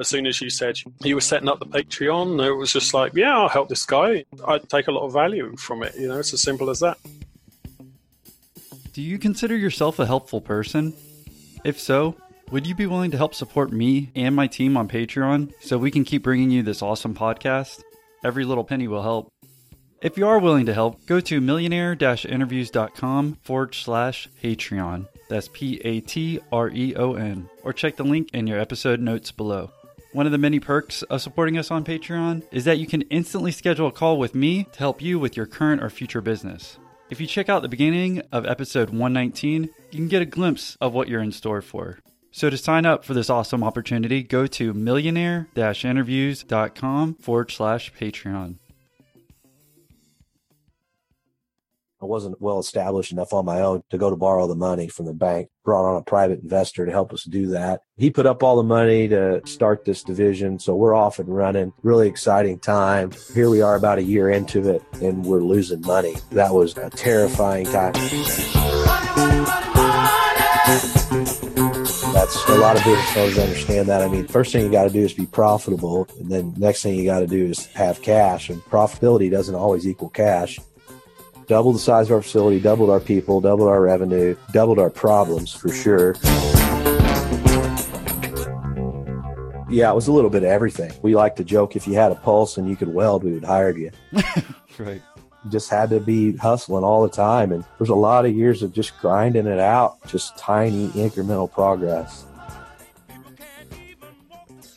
As soon as you said you were setting up the Patreon, it was just like, yeah, I'll help this guy. I'd take a lot of value from it. You know, it's as simple as that. Do you consider yourself a helpful person? If so, would you be willing to help support me and my team on Patreon so we can keep bringing you this awesome podcast? Every little penny will help. If you are willing to help, go to millionaire interviews.com forward slash Patreon. That's P A T R E O N. Or check the link in your episode notes below. One of the many perks of supporting us on Patreon is that you can instantly schedule a call with me to help you with your current or future business. If you check out the beginning of episode 119, you can get a glimpse of what you're in store for. So to sign up for this awesome opportunity, go to millionaire interviews.com forward slash Patreon. I wasn't well established enough on my own to go to borrow the money from the bank. Brought on a private investor to help us do that. He put up all the money to start this division. So we're off and running. Really exciting time. Here we are about a year into it and we're losing money. That was a terrifying time. That's a lot of business owners understand that. I mean, first thing you got to do is be profitable. And then next thing you got to do is have cash and profitability doesn't always equal cash doubled the size of our facility, doubled our people, doubled our revenue, doubled our problems for sure. Yeah, it was a little bit of everything. We like to joke if you had a pulse and you could weld, we would hire you. right. You just had to be hustling all the time. And there's a lot of years of just grinding it out, just tiny incremental progress.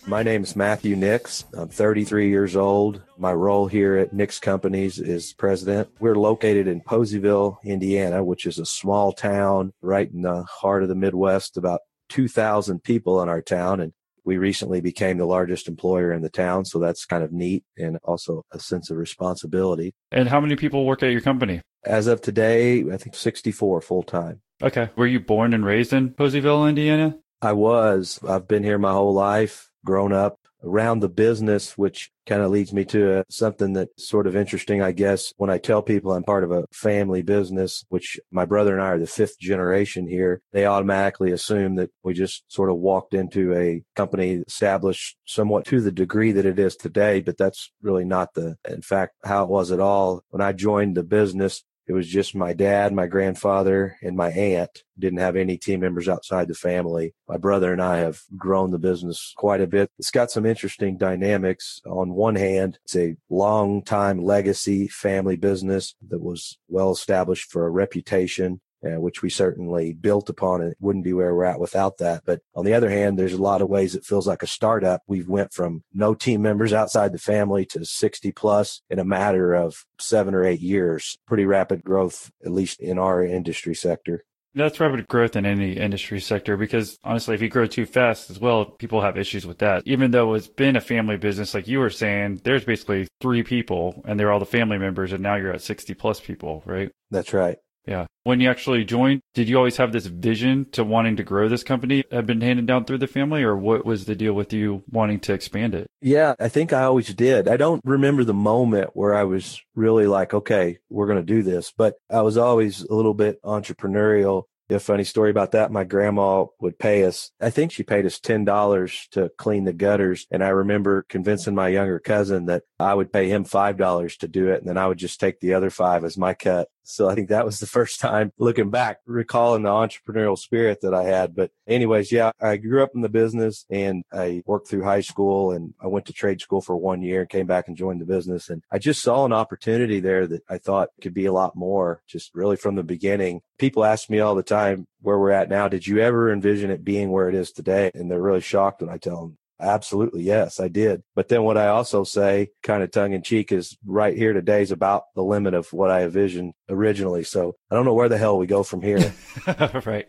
My name is Matthew Nix. I'm 33 years old. My role here at Nix Companies is president. We're located in Poseyville, Indiana, which is a small town right in the heart of the Midwest, about 2,000 people in our town. And we recently became the largest employer in the town. So that's kind of neat and also a sense of responsibility. And how many people work at your company? As of today, I think 64 full time. Okay. Were you born and raised in Poseyville, Indiana? I was. I've been here my whole life grown up around the business, which kind of leads me to uh, something that's sort of interesting, I guess. When I tell people I'm part of a family business, which my brother and I are the fifth generation here, they automatically assume that we just sort of walked into a company established somewhat to the degree that it is today, but that's really not the, in fact, how it was at all. When I joined the business, it was just my dad, my grandfather, and my aunt. Didn't have any team members outside the family. My brother and I have grown the business quite a bit. It's got some interesting dynamics. On one hand, it's a long time legacy family business that was well established for a reputation uh, which we certainly built upon and wouldn't be where we're at without that. But on the other hand, there's a lot of ways it feels like a startup. We've went from no team members outside the family to 60 plus in a matter of seven or eight years. Pretty rapid growth, at least in our industry sector. That's rapid growth in any industry sector because honestly, if you grow too fast as well, people have issues with that. Even though it's been a family business, like you were saying, there's basically three people and they're all the family members, and now you're at 60 plus people, right? That's right. Yeah. When you actually joined, did you always have this vision to wanting to grow this company? Had been handed down through the family, or what was the deal with you wanting to expand it? Yeah, I think I always did. I don't remember the moment where I was really like, okay, we're going to do this, but I was always a little bit entrepreneurial a funny story about that. My grandma would pay us, I think she paid us $10 to clean the gutters. And I remember convincing my younger cousin that I would pay him $5 to do it. And then I would just take the other five as my cut. So I think that was the first time looking back, recalling the entrepreneurial spirit that I had. But anyways, yeah, I grew up in the business and I worked through high school and I went to trade school for one year and came back and joined the business. And I just saw an opportunity there that I thought could be a lot more just really from the beginning. People ask me all the time where we're at now. Did you ever envision it being where it is today? And they're really shocked when I tell them Absolutely. Yes, I did. But then what I also say, kind of tongue in cheek, is right here today is about the limit of what I envisioned originally. So I don't know where the hell we go from here. right.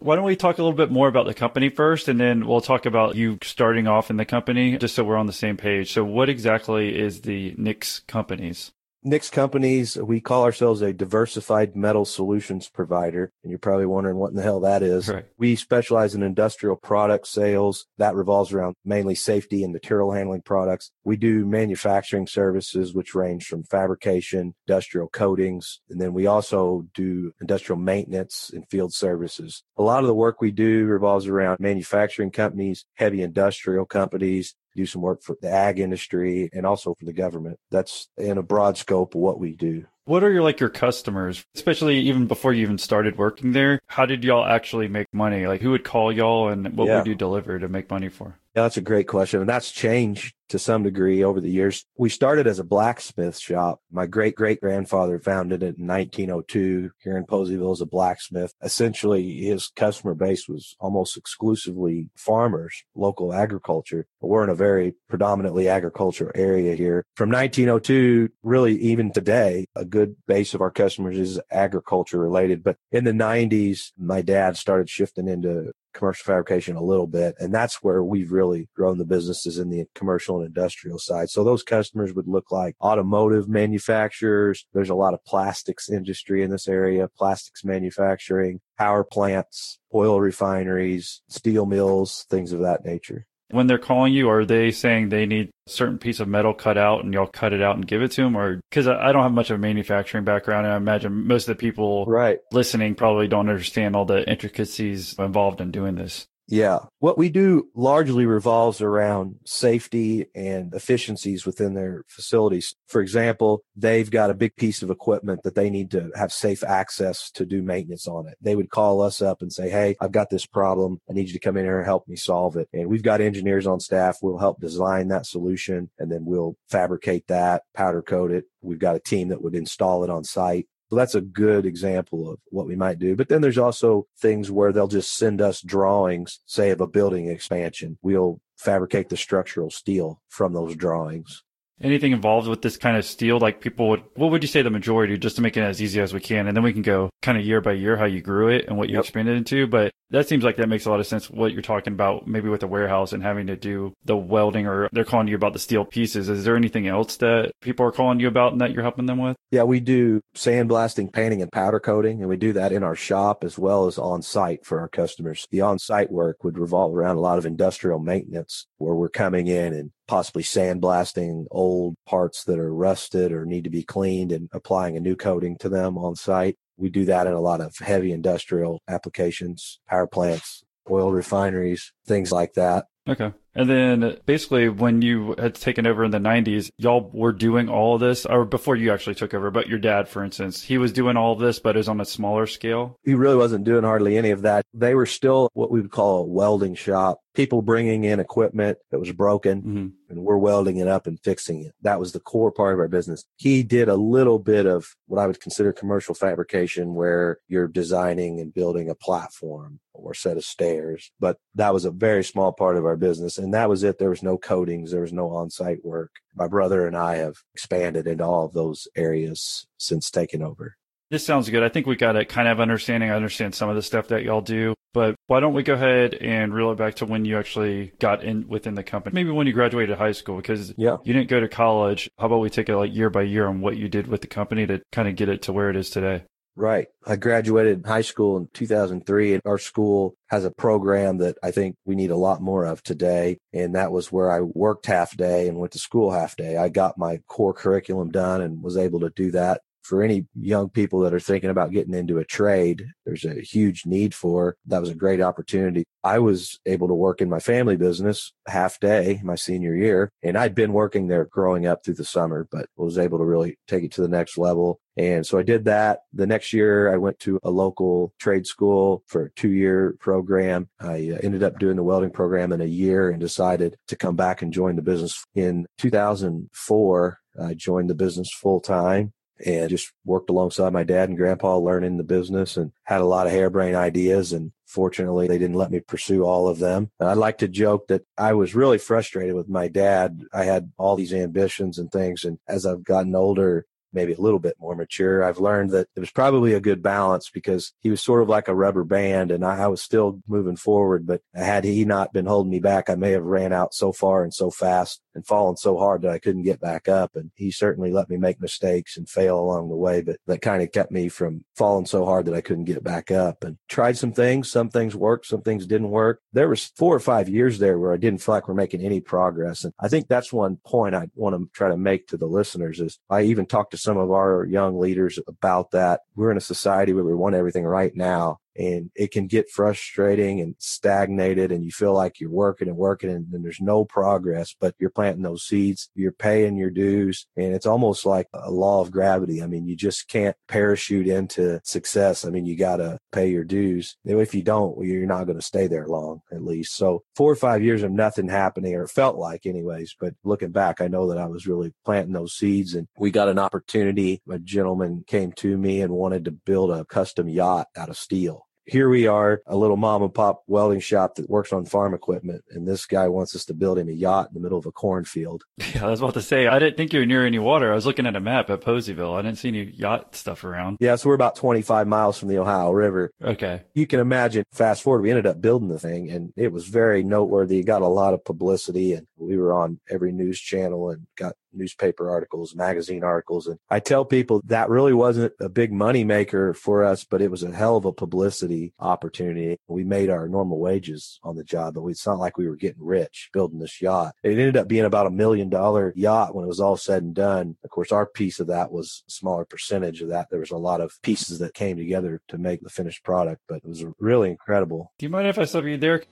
Why don't we talk a little bit more about the company first, and then we'll talk about you starting off in the company, just so we're on the same page. So, what exactly is the Nix Companies? Nix companies, we call ourselves a diversified metal solutions provider. And you're probably wondering what in the hell that is. Right. We specialize in industrial product sales that revolves around mainly safety and material handling products. We do manufacturing services, which range from fabrication, industrial coatings, and then we also do industrial maintenance and field services. A lot of the work we do revolves around manufacturing companies, heavy industrial companies, do some work for the ag industry and also for the government. That's in a broad scope of what we do. What are your like your customers, especially even before you even started working there? How did y'all actually make money? Like who would call y'all and what Yeah. would you deliver to make money for? Yeah, that's a great question. And that's changed to some degree over the years. We started as a blacksmith shop. My great great grandfather founded it in 1902 here in Poseyville as a blacksmith. Essentially, his customer base was almost exclusively farmers, local agriculture. We're in a very predominantly agricultural area here. From 1902, really even today, a good base of our customers is agriculture related. But in the 90s, my dad started shifting into commercial fabrication a little bit. And that's where we've really grown the businesses in the commercial and industrial side. So those customers would look like automotive manufacturers. There's a lot of plastics industry in this area, plastics manufacturing, power plants, oil refineries, steel mills, things of that nature. When they're calling you, are they saying they need a certain piece of metal cut out and y'all cut it out and give it to them? Or because I I don't have much of a manufacturing background, and I imagine most of the people Right. listening probably don't understand all the intricacies involved in doing this. Yeah. What we do largely revolves around safety and efficiencies within their facilities. For example, they've got a big piece of equipment that they need to have safe access to do maintenance on it. They would call us up and say, Hey, I've got this problem. I need you to come in here and help me solve it. And we've got engineers on staff. We'll help design that solution and then we'll fabricate that, powder coat it. We've got a team that would install it on site. So that's a good example of what we might do. But then there's also things where they'll just send us drawings, say of a building expansion. We'll fabricate the structural steel from those drawings. Anything involved with this kind of steel, like people would, what would you say the majority, just to make it as easy as we can? And then we can go kind of year by year how you grew it and what you Yep. expanded into. But that seems like that makes a lot of sense. What you're talking about, maybe with the warehouse and having to do the welding, or they're calling you about the steel pieces. Is there anything else that people are calling you about and that you're helping them with? Yeah, we do sandblasting, painting, and powder coating, and we do that in our shop as well as on site for our customers. The on site work would revolve around a lot of industrial maintenance where we're coming in and possibly sandblasting old parts that are rusted or need to be cleaned and applying a new coating to them on site. We do that in a lot of heavy industrial applications, power plants, oil refineries, things like that. Okay. And then basically when you had taken over in the 90s, y'all were doing all of this, or before you actually took over, but your dad, for instance, he was doing all of this, but it was on a smaller scale. he really wasn't doing hardly any of that. They were still what we would call a welding shop. People bringing in equipment that was broken hmm and we're welding it up and fixing it. That was the core part of our business. He did a little bit of what I would consider commercial fabrication where you're designing and building a platform or set of stairs, but that was a very small part of our business. And that was it. There was no coatings. There was no on-site work. My brother and I have expanded into all of those areas since taking over. This sounds good. I think we got a kind of understanding. I understand some of the stuff that y'all do, but why don't we go ahead and reel it back to when you actually got in within the company? Maybe when you graduated high school, because Yeah. you didn't go to college. How about we take it like year by year on what you did with the company to kind of get it to where it is today? Right. I graduated high school in 2003 and our school has a program that I think we need a lot more of today. And that was where I worked half day and went to school half day. I got my core curriculum done and was able to do that. For any young people that are thinking about getting into a trade, there's a huge need for. That was a great opportunity. I was able to work in my family business half day my senior year, and I'd been working there growing up through the summer, but was able to really take it to the next level. And so I did that. The next year, I went to a local trade school for a two year program. I uh, ended up doing the welding program in a year and decided to come back and join the business. In 2004, I joined the business full time and just worked alongside my dad and grandpa learning the business and had a lot of harebrained ideas and fortunately they didn't let me pursue all of them and i like to joke that i was really frustrated with my dad i had all these ambitions and things and as i've gotten older maybe a little bit more mature. I've learned that it was probably a good balance because he was sort of like a rubber band and I, I was still moving forward. But had he not been holding me back, I may have ran out so far and so fast and fallen so hard that I couldn't get back up. And he certainly let me make mistakes and fail along the way, but that kind of kept me from falling so hard that I couldn't get back up and tried some things. Some things worked, some things didn't work. There was four or five years there where I didn't feel like we're making any progress. And I think that's one point I want to try to make to the listeners is I even talked to some of our young leaders about that. We're in a society where we want everything right now and it can get frustrating and stagnated and you feel like you're working and working and, and, there's no progress but you're planting those seeds you're paying your dues and it's almost like a law of gravity. I mean you just can't parachute into success. I mean you got to pay your dues. If you don't you're not going to stay there long at least. So four or five years of nothing happening or it felt like anyways but looking back i know that i was really planting those seeds and we got an opportunity. A gentleman came to me and wanted to build a custom yacht out of steel here we are, a little mom and pop welding shop that works on farm equipment, and this guy wants us to build him a yacht in the middle of a cornfield. Yeah, I was about to say, I didn't think you were near any water. I was looking at a map at Poseyville. I didn't see any yacht stuff around. Yeah, so we're about 25 miles from the Ohio River. Okay. You can imagine, fast forward, we ended up building the thing, and it was very noteworthy. It got a lot of publicity, and we were on every news channel and got newspaper articles, magazine articles. And I tell people that really wasn't a big money maker for us, but it was a hell of a publicity opportunity. We made our normal wages on the job, but it's not like we were getting rich building this yacht. It ended up being about a million dollar yacht when it was all said and done. Of course, our piece of that was a smaller percentage of that. There was a lot of pieces that came together to make the finished product, but it was really incredible. Do you mind if I stop you there?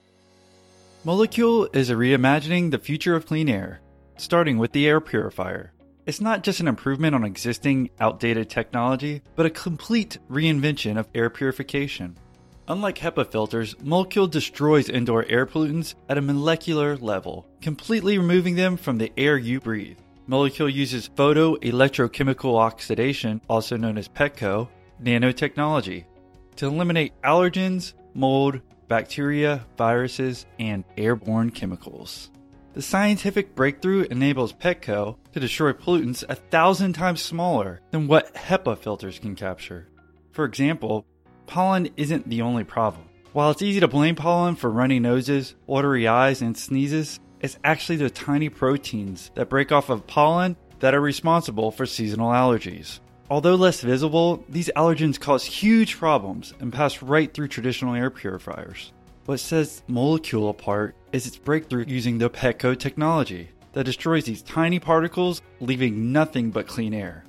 Molekule is a reimagining the future of clean air starting with the air purifier. It's not just an improvement on existing outdated technology, but a complete reinvention of air purification. Unlike HEPA filters, Molekule destroys indoor air pollutants at a molecular level, completely removing them from the air you breathe. Molekule uses photoelectrochemical oxidation, also known as PECO, nanotechnology, to eliminate allergens, mold, bacteria, viruses, and airborne chemicals. The scientific breakthrough enables PECO to destroy pollutants a thousand times smaller than what HEPA filters can capture. For example, pollen isn't the only problem. While it's easy to blame pollen for runny noses, watery eyes, and sneezes, it's actually the tiny proteins that break off of pollen that are responsible for seasonal allergies. Although less visible, these allergens cause huge problems and pass right through traditional air purifiers. What sets Molekule apart is its breakthrough using the PECO technology that destroys these tiny particles, leaving nothing but clean air.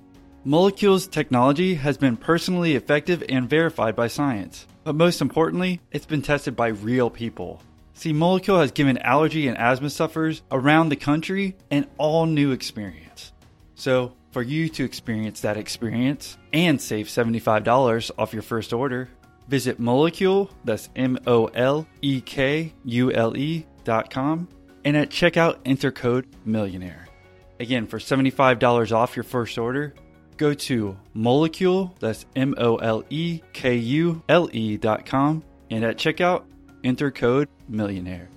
Molekule's technology has been personally effective and verified by science, but most importantly, it's been tested by real people. See, Molekule has given allergy and asthma sufferers around the country an all new experience. So, for you to experience that experience and save $75 off your first order, Visit Molekule, that's M O L E K U L E dot com, and at checkout enter code millionaire. Again, for $75 off your first order, go to Molekule, that's M O L E K U L E dot com, and at checkout enter code millionaire.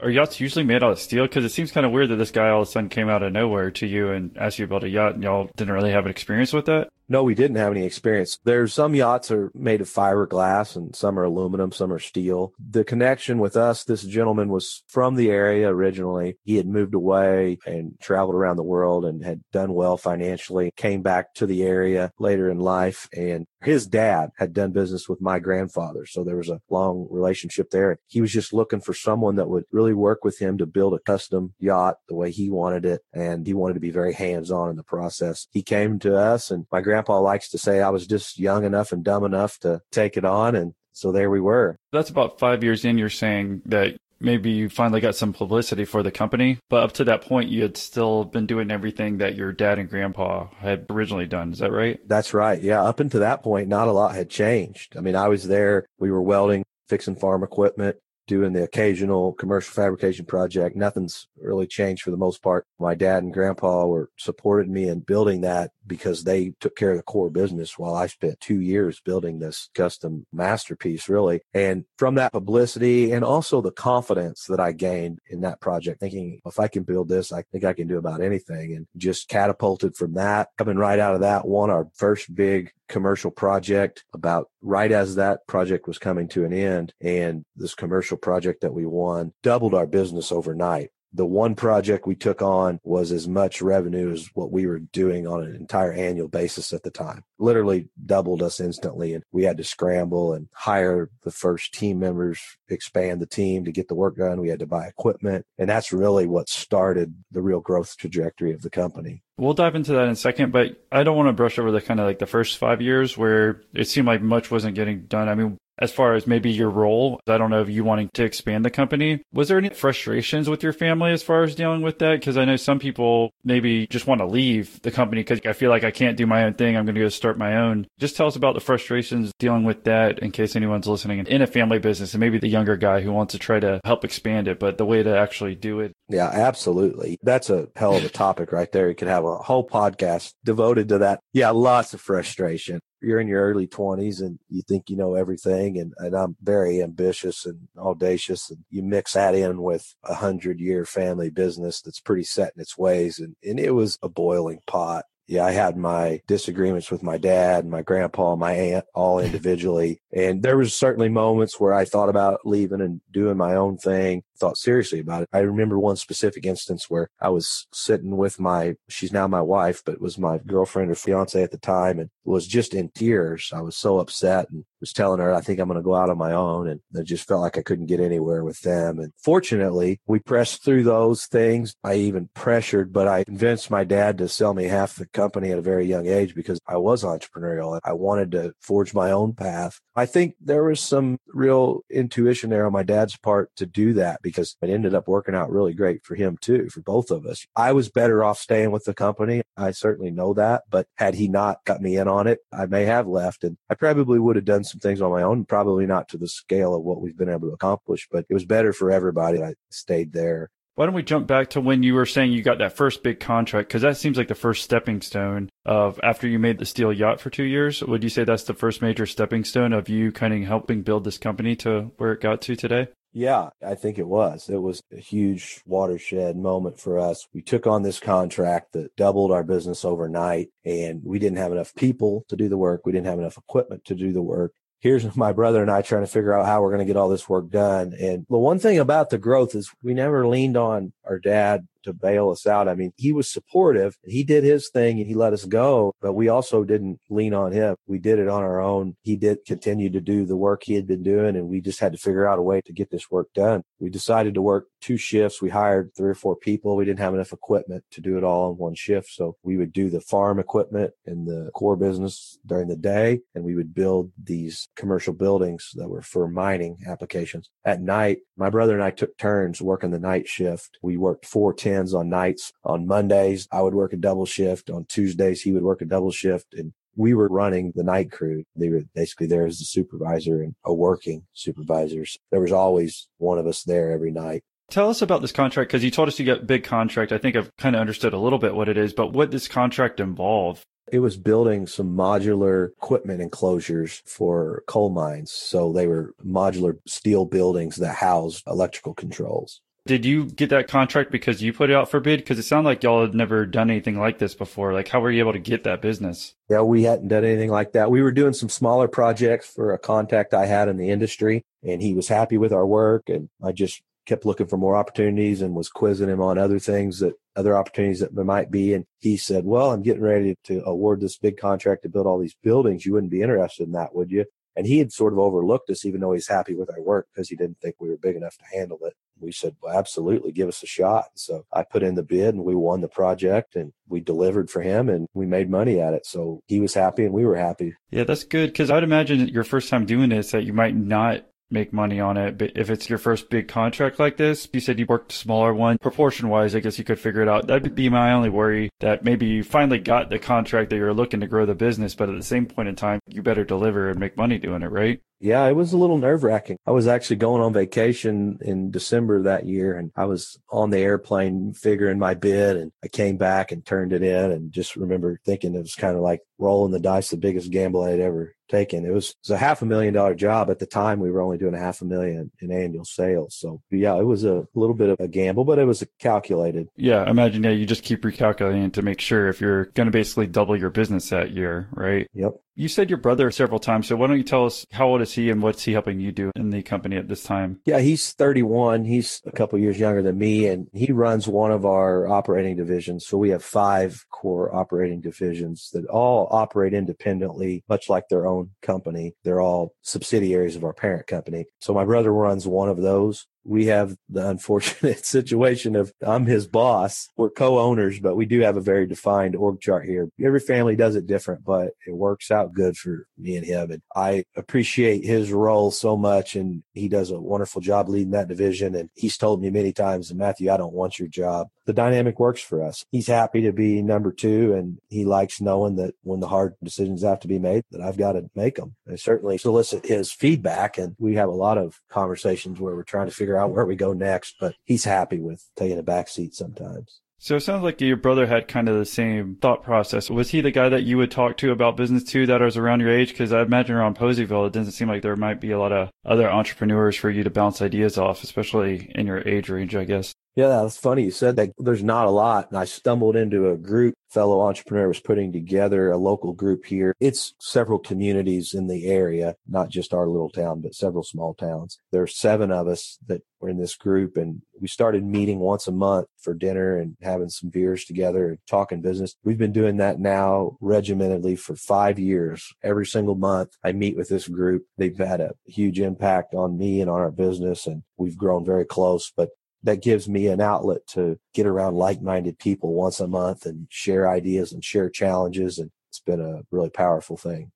Are yachts usually made out of steel? Because it seems kind of weird that this guy all of a sudden came out of nowhere to you and asked you about a yacht, and y'all didn't really have an experience with that. No, we didn't have any experience. There's some yachts are made of fiberglass and some are aluminum, some are steel. The connection with us, this gentleman was from the area originally. He had moved away and traveled around the world and had done well financially, came back to the area later in life. And his dad had done business with my grandfather. So there was a long relationship there. He was just looking for someone that would really work with him to build a custom yacht the way he wanted it. And he wanted to be very hands on in the process. He came to us and my grandpa likes to say I was just young enough and dumb enough to take it on. And so there we were. That's about five years in. You're saying that maybe you finally got some publicity for the company, but up to that point, you had still been doing everything that your dad and grandpa had originally done. Is that right? That's right. Yeah. Up until that point, not a lot had changed. I mean, I was there. We were welding, fixing farm equipment. Doing the occasional commercial fabrication project. Nothing's really changed for the most part. My dad and grandpa were supported me in building that because they took care of the core business while I spent two years building this custom masterpiece, really. And from that publicity and also the confidence that I gained in that project, thinking if I can build this, I think I can do about anything and just catapulted from that. Coming right out of that, won our first big commercial project about right as that project was coming to an end. And this commercial project that we won doubled our business overnight the one project we took on was as much revenue as what we were doing on an entire annual basis at the time. Literally doubled us instantly. And we had to scramble and hire the first team members, expand the team to get the work done. We had to buy equipment. And that's really what started the real growth trajectory of the company. We'll dive into that in a second, but I don't want to brush over the kind of like the first five years where it seemed like much wasn't getting done. I mean, as far as maybe your role, I don't know if you wanting to expand the company. Was there any frustrations with your family as far as dealing with that? Because I know some people maybe just want to leave the company because I feel like I can't do my own thing. I'm going to go start my own. Just tell us about the frustrations dealing with that in case anyone's listening in a family business and maybe the younger guy who wants to try to help expand it, but the way to actually do it. Yeah, absolutely. That's a hell of a topic right there. You could have a whole podcast devoted to that. Yeah, lots of frustration you're in your early 20s and you think you know everything and, and i'm very ambitious and audacious and you mix that in with a hundred year family business that's pretty set in its ways and, and it was a boiling pot yeah, I had my disagreements with my dad, my grandpa, my aunt, all individually. And there was certainly moments where I thought about leaving and doing my own thing, thought seriously about it. I remember one specific instance where I was sitting with my, she's now my wife, but was my girlfriend or fiance at the time and was just in tears. I was so upset and was telling her, I think I'm going to go out on my own. And I just felt like I couldn't get anywhere with them. And fortunately, we pressed through those things. I even pressured, but I convinced my dad to sell me half the company at a very young age because I was entrepreneurial. and I wanted to forge my own path. I think there was some real intuition there on my dad's part to do that because it ended up working out really great for him too, for both of us. I was better off staying with the company. I certainly know that. But had he not got me in on it, I may have left and I probably would have done some things on my own, probably not to the scale of what we've been able to accomplish, but it was better for everybody. I stayed there. Why don't we jump back to when you were saying you got that first big contract? Because that seems like the first stepping stone of after you made the steel yacht for two years. Would you say that's the first major stepping stone of you kind of helping build this company to where it got to today? Yeah, I think it was. It was a huge watershed moment for us. We took on this contract that doubled our business overnight, and we didn't have enough people to do the work. We didn't have enough equipment to do the work here's my brother and I trying to figure out how we're going to get all this work done. And the one thing about the growth is we never leaned on our dad to bail us out. I mean, he was supportive. He did his thing and he let us go, but we also didn't lean on him. We did it on our own. He did continue to do the work he had been doing and we just had to figure out a way to get this work done. We decided to work two shifts. We hired three or four people. We didn't have enough equipment to do it all in one shift. So we would do the farm equipment and the core business during the day and we would build these commercial buildings that were for mining applications. At night, my brother and I took turns working the night shift. We worked four ten on nights. On Mondays, I would work a double shift. On Tuesdays, he would work a double shift. And we were running the night crew. They were basically there as the supervisor and a working supervisors. There was always one of us there every night. Tell us about this contract because you told us you got big contract. I think I've kind of understood a little bit what it is, but what this contract involve? It was building some modular equipment enclosures for coal mines. So they were modular steel buildings that housed electrical controls. Did you get that contract because you put it out for bid? Because it sounded like y'all had never done anything like this before. Like, how were you able to get that business? Yeah, we hadn't done anything like that. We were doing some smaller projects for a contact I had in the industry, and he was happy with our work. And I just kept looking for more opportunities and was quizzing him on other things that other opportunities that there might be. And he said, Well, I'm getting ready to award this big contract to build all these buildings. You wouldn't be interested in that, would you? And he had sort of overlooked us, even though he's happy with our work because he didn't think we were big enough to handle it. We said, well, absolutely, give us a shot. So I put in the bid and we won the project and we delivered for him and we made money at it. So he was happy and we were happy. Yeah, that's good because I'd imagine your first time doing this that you might not make money on it. But if it's your first big contract like this, you said you worked a smaller one, proportion wise, I guess you could figure it out. That'd be my only worry that maybe you finally got the contract that you're looking to grow the business, but at the same point in time, you better deliver and make money doing it, right? Yeah, it was a little nerve wracking. I was actually going on vacation in December that year and I was on the airplane figuring my bid and I came back and turned it in and just remember thinking it was kind of like rolling the dice, the biggest gamble I'd ever taken. It was, it was a half a million dollar job. At the time, we were only doing a half a million in annual sales. So yeah, it was a little bit of a gamble, but it was calculated. Yeah. Imagine, yeah, you just keep recalculating to make sure if you're going to basically double your business that year, right? Yep. You said your brother several times. So why don't you tell us how old is he and what's he helping you do in the company at this time? Yeah, he's 31. He's a couple years younger than me and he runs one of our operating divisions. So we have five core operating divisions that all operate independently, much like their own company. They're all subsidiaries of our parent company. So my brother runs one of those we have the unfortunate situation of I'm his boss. We're co-owners, but we do have a very defined org chart here. Every family does it different, but it works out good for me and him. And I appreciate his role so much. And he does a wonderful job leading that division. And he's told me many times, Matthew, I don't want your job. The dynamic works for us. He's happy to be number two and he likes knowing that when the hard decisions have to be made, that I've got to make them. I certainly solicit his feedback and we have a lot of conversations where we're trying to figure figure out where we go next. But he's happy with taking a back seat sometimes. So it sounds like your brother had kind of the same thought process. Was he the guy that you would talk to about business too that was around your age? Because I imagine around Poseyville, it doesn't seem like there might be a lot of other entrepreneurs for you to bounce ideas off, especially in your age range, I guess. Yeah, that's funny. You said that there's not a lot. And I stumbled into a group, fellow entrepreneur was putting together a local group here. It's several communities in the area, not just our little town, but several small towns. There's seven of us that were in this group and we started meeting once a month for dinner and having some beers together and talking business. We've been doing that now regimentedly for five years. Every single month I meet with this group. They've had a huge impact on me and on our business and we've grown very close, but that gives me an outlet to get around like-minded people once a month and share ideas and share challenges and it's been a really powerful thing.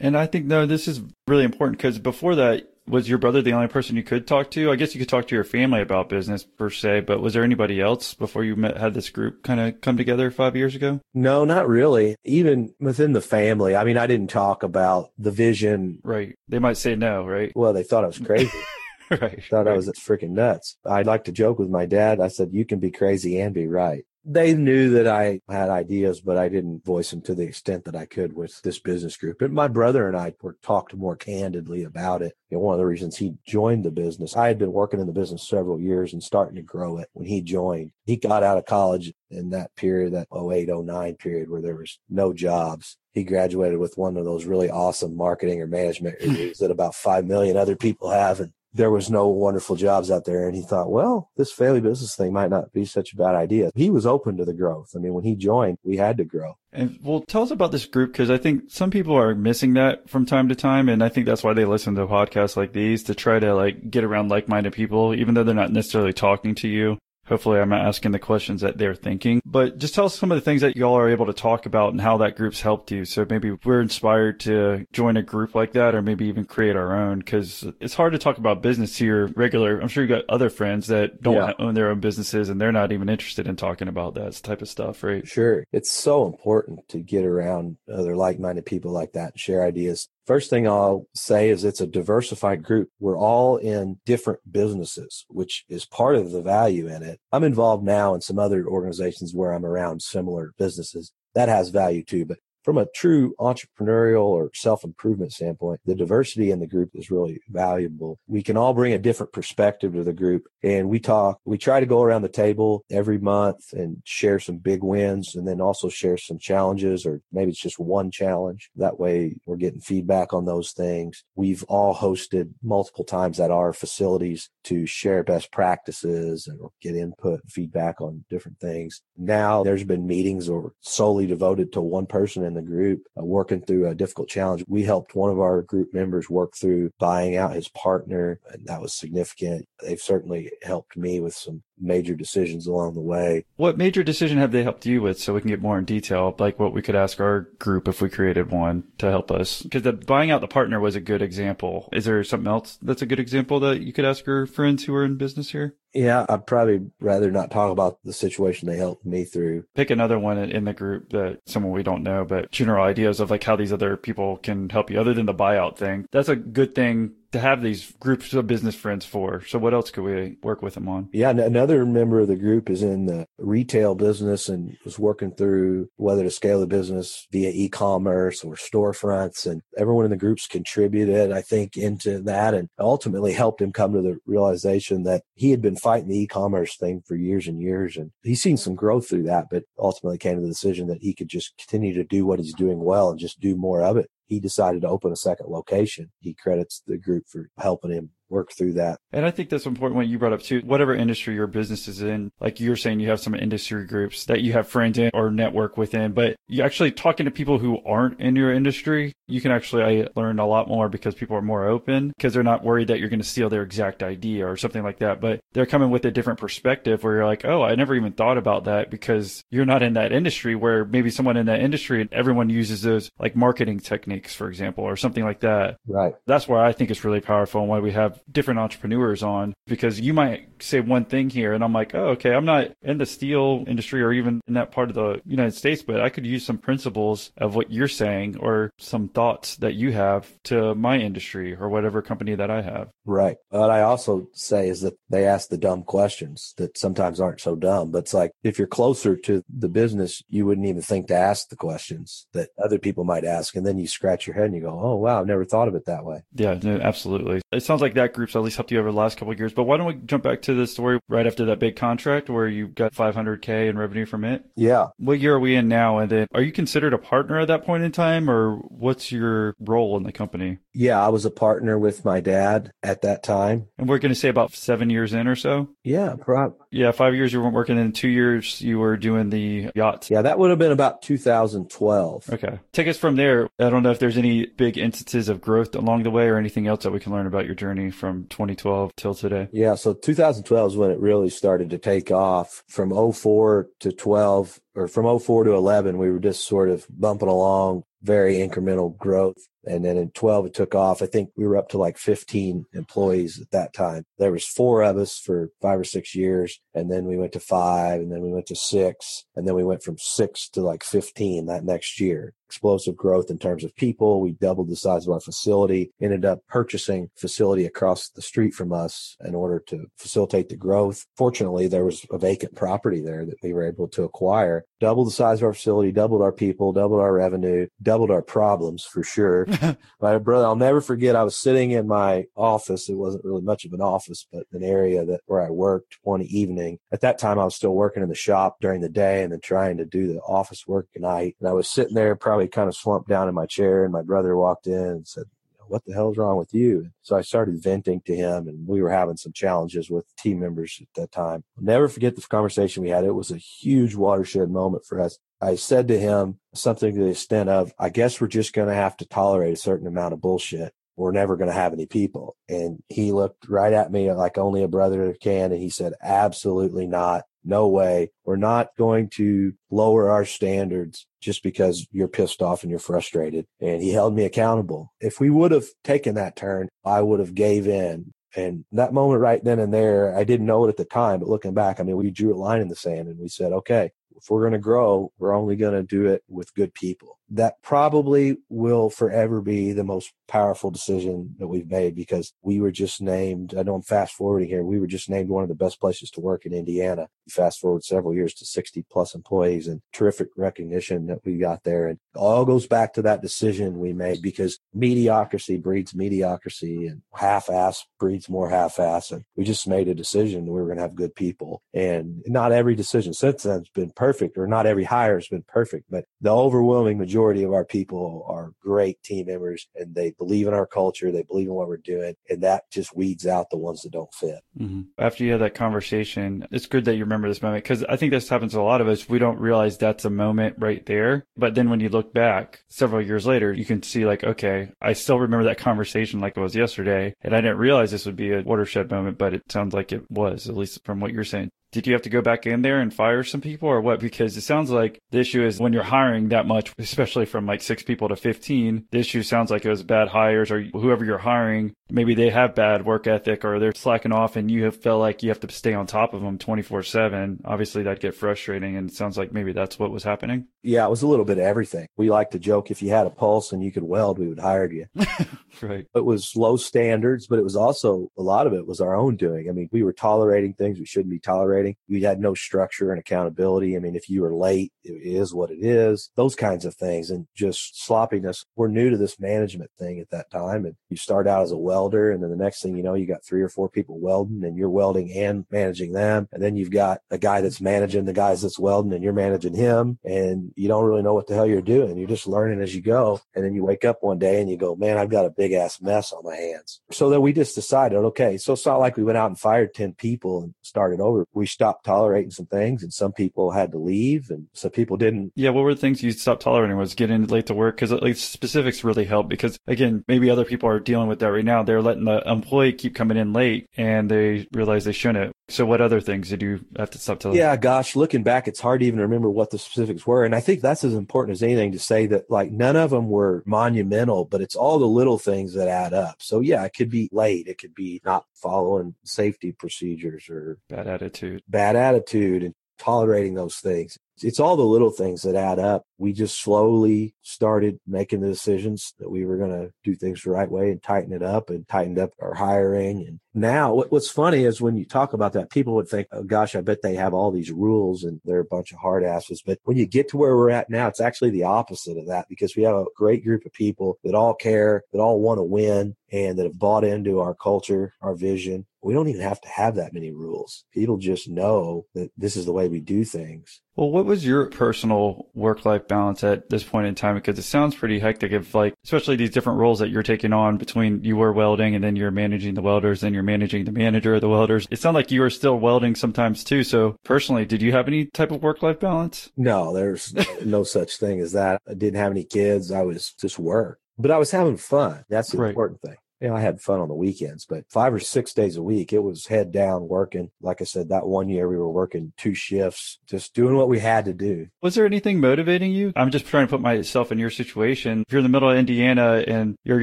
And i think no this is really important because before that was your brother the only person you could talk to? I guess you could talk to your family about business per se but was there anybody else before you met had this group kind of come together five years ago? No not really. Even within the family i mean i didn't talk about the vision. Right. They might say no right? Well they thought i was crazy right. Thought right. I was freaking nuts. I'd like to joke with my dad. I said, you can be crazy and be right. They knew that I had ideas, but I didn't voice them to the extent that I could with this business group. And my brother and I were talked more candidly about it. You know, one of the reasons he joined the business, I had been working in the business several years and starting to grow it when he joined. He got out of college in that period, that 08, 09 period where there was no jobs he graduated with one of those really awesome marketing or management degrees that about 5 million other people have. And there was no wonderful jobs out there. And he thought, well, this family business thing might not be such a bad idea. He was open to the growth. I mean, when he joined, we had to grow. And well, tell us about this group because I think some people are missing that from time to time. And I think that's why they listen to podcasts like these to try to like get around like-minded people, even though they're not necessarily talking to you. Hopefully I'm not asking the questions that they're thinking, but just tell us some of the things that y'all are able to talk about and how that group's helped you. So maybe we're inspired to join a group like that or maybe even create our own because it's hard to talk about business here regular. I'm sure you got other friends that don't yeah. own their own businesses and they're not even interested in talking about that type of stuff, right? Sure. It's so important to get around other like-minded people like that and share ideas. First thing I'll say is it's a diversified group. We're all in different businesses, which is part of the value in it. I'm involved now in some other organizations where I'm around similar businesses. That has value too, but from a true entrepreneurial or self improvement standpoint, the diversity in the group is really valuable. We can all bring a different perspective to the group and we talk, we try to go around the table every month and share some big wins and then also share some challenges or maybe it's just one challenge. That way we're getting feedback on those things. We've all hosted multiple times at our facilities to share best practices and get input, and feedback on different things. Now there's been meetings or solely devoted to one person in the group uh, working through a difficult challenge. We helped one of our group members work through buying out his partner, and that was significant. They've certainly helped me with some major decisions along the way. What major decision have they helped you with so we can get more in detail, like what we could ask our group if we created one to help us? Because the buying out the partner was a good example. Is there something else that's a good example that you could ask your friends who are in business here? Yeah, I'd probably rather not talk about the situation they helped me through. Pick another one in the group that someone we don't know, but general ideas of like how these other people can help you other than the buyout thing. That's a good thing to have these groups of business friends for. So what else could we work with them on? Yeah, another member of the group is in the retail business and was working through whether to scale the business via e-commerce or storefronts and everyone in the groups contributed I think into that and ultimately helped him come to the realization that he had been fighting the e-commerce thing for years and years and he's seen some growth through that but ultimately came to the decision that he could just continue to do what he's doing well and just do more of it he decided to open a second location. He credits the group for helping him work through that. And I think that's important what you brought up too. Whatever industry your business is in, like you're saying, you have some industry groups that you have friends in or network within, but you actually talking to people who aren't in your industry, you can actually learn a lot more because people are more open because they're not worried that you're going to steal their exact idea or something like that. But they're coming with a different perspective where you're like, oh, I never even thought about that because you're not in that industry where maybe someone in that industry, everyone uses those like marketing techniques, for example, or something like that. Right. That's where I think it's really powerful and why we have different entrepreneurs on because you might say one thing here and I'm like, oh, okay, I'm not in the steel industry or even in that part of the United States, but I could use some principles of what you're saying or some thoughts that you have to my industry or whatever company that I have. Right. What I also say is that they ask the dumb questions that sometimes aren't so dumb, but it's like if you're closer to the business, you wouldn't even think to ask the questions that other people might ask. And then you scratch your head and you go, oh, wow, I've never thought of it that way. Yeah, no, absolutely. It sounds like that group's at least helped you over the last couple of years. But why don't we jump back to the story right after that big contract where you got 500K in revenue from it? Yeah. What year are we in now? And then are you considered a partner at that point in time or what's your role in the company? Yeah, I was a partner with my dad at that time. And we're going to say about seven years in or so? Yeah, prob- Yeah, five years you weren't working. In two years you were doing the yachts. Yeah, that would have been about 2012. Okay. Take us from there. I don't know if there's any big instances of growth along the way or anything else that we can learn about your journey from 2012 till today. Yeah, so 2012 is when it really started to take off. From 04 to 12, or from 04 to 11, we were just sort of bumping along, very incremental growth. And then in 12, it took off. I think we were up to like 15 employees at that time. There was four of us for five or six years. And then we went to five and then we went to six. And then we went from six to like 15 that next year. Explosive growth in terms of people. We doubled the size of our facility, ended up purchasing facility across the street from us in order to facilitate the growth. Fortunately, there was a vacant property there that we were able to acquire, doubled the size of our facility, doubled our people, doubled our revenue, doubled our problems for sure. my brother, I'll never forget. I was sitting in my office. It wasn't really much of an office, but an area that where I worked one evening. At that time, I was still working in the shop during the day and then trying to do the office work at night. And I was sitting there, probably kind of slumped down in my chair, and my brother walked in and said, what the hell's wrong with you? So I started venting to him and we were having some challenges with team members at that time. I'll never forget the conversation we had. It was a huge watershed moment for us. I said to him something to the extent of, I guess we're just going to have to tolerate a certain amount of bullshit. We're never going to have any people. And he looked right at me like only a brother can. And he said, absolutely not. No way. We're not going to lower our standards just because you're pissed off and you're frustrated. And he held me accountable. If we would have taken that turn, I would have gave in. And that moment right then and there, I didn't know it at the time, but looking back, I mean, we drew a line in the sand and we said, okay, if we're going to grow, we're only going to do it with good people. That probably will forever be the most powerful decision that we've made because we were just named. I know I'm fast forwarding here. We were just named one of the best places to work in Indiana. Fast forward several years to 60 plus employees and terrific recognition that we got there. And all goes back to that decision we made because mediocrity breeds mediocrity and half ass breeds more half ass. And we just made a decision we were going to have good people. And not every decision since then has been perfect or not every hire has been perfect, but the overwhelming majority of our people are great team members and they believe in our culture. They believe in what we're doing. And that just weeds out the ones that don't fit. Mm-hmm. After you had that conversation, it's good that you remember this moment because I think this happens to a lot of us. We don't realize that's a moment right there. But then when you look back several years later, you can see like, okay, I still remember that conversation like it was yesterday. And I didn't realize this would be a watershed moment, but it sounds like it was, at least from what you're saying. Did you have to go back in there and fire some people or what? Because it sounds like the issue is when you're hiring that much, especially from like six people to 15, the issue sounds like it was bad hires or whoever you're hiring. Maybe they have bad work ethic or they're slacking off and you have felt like you have to stay on top of them 24 seven. Obviously that'd get frustrating. And it sounds like maybe that's what was happening. Yeah, it was a little bit of everything. We like to joke if you had a pulse and you could weld, we would hire you. right. It was low standards, but it was also a lot of it was our own doing. I mean, we were tolerating things we shouldn't be tolerating. We had no structure and accountability. I mean, if you were late, it is what it is, those kinds of things, and just sloppiness. We're new to this management thing at that time. And you start out as a welder, and then the next thing you know, you got three or four people welding, and you're welding and managing them. And then you've got a guy that's managing the guys that's welding, and you're managing him. And you don't really know what the hell you're doing. You're just learning as you go. And then you wake up one day and you go, man, I've got a big ass mess on my hands. So then we just decided, okay, so it's not like we went out and fired 10 people and started over. We stopped tolerating some things and some people had to leave and some people didn't. Yeah. What were the things you stopped tolerating? Was getting late to work? Cause at least specifics really help because again, maybe other people are dealing with that right now. They're letting the employee keep coming in late and they realize they shouldn't. So what other things did you have to stop telling? Yeah, gosh, looking back, it's hard to even remember what the specifics were. And I think that's as important as anything to say that like none of them were monumental, but it's all the little things that add up. So yeah, it could be late. It could be not following safety procedures or bad attitude, bad attitude and tolerating those things. It's all the little things that add up. We just slowly started making the decisions that we were going to do things the right way and tighten it up and tightened up our hiring. And now what's funny is when you talk about that, people would think, oh gosh, I bet they have all these rules and they're a bunch of hard asses. But when you get to where we're at now, it's actually the opposite of that because we have a great group of people that all care, that all want to win and that have bought into our culture, our vision. We don't even have to have that many rules. People just know that this is the way we do things. Well, what was your personal work life balance at this point in time? Because it sounds pretty hectic if like, especially these different roles that you're taking on between you were welding and then you're managing the welders, and you're managing the manager of the welders. It sounds like you were still welding sometimes too. So personally, did you have any type of work life balance? No, there's no such thing as that. I didn't have any kids. I was just work, but I was having fun. That's the right. important thing you know, I had fun on the weekends, but five or six days a week, it was head down working. Like I said, that one year we were working two shifts, just doing what we had to do. Was there anything motivating you? I'm just trying to put myself in your situation. If you're in the middle of Indiana and you're a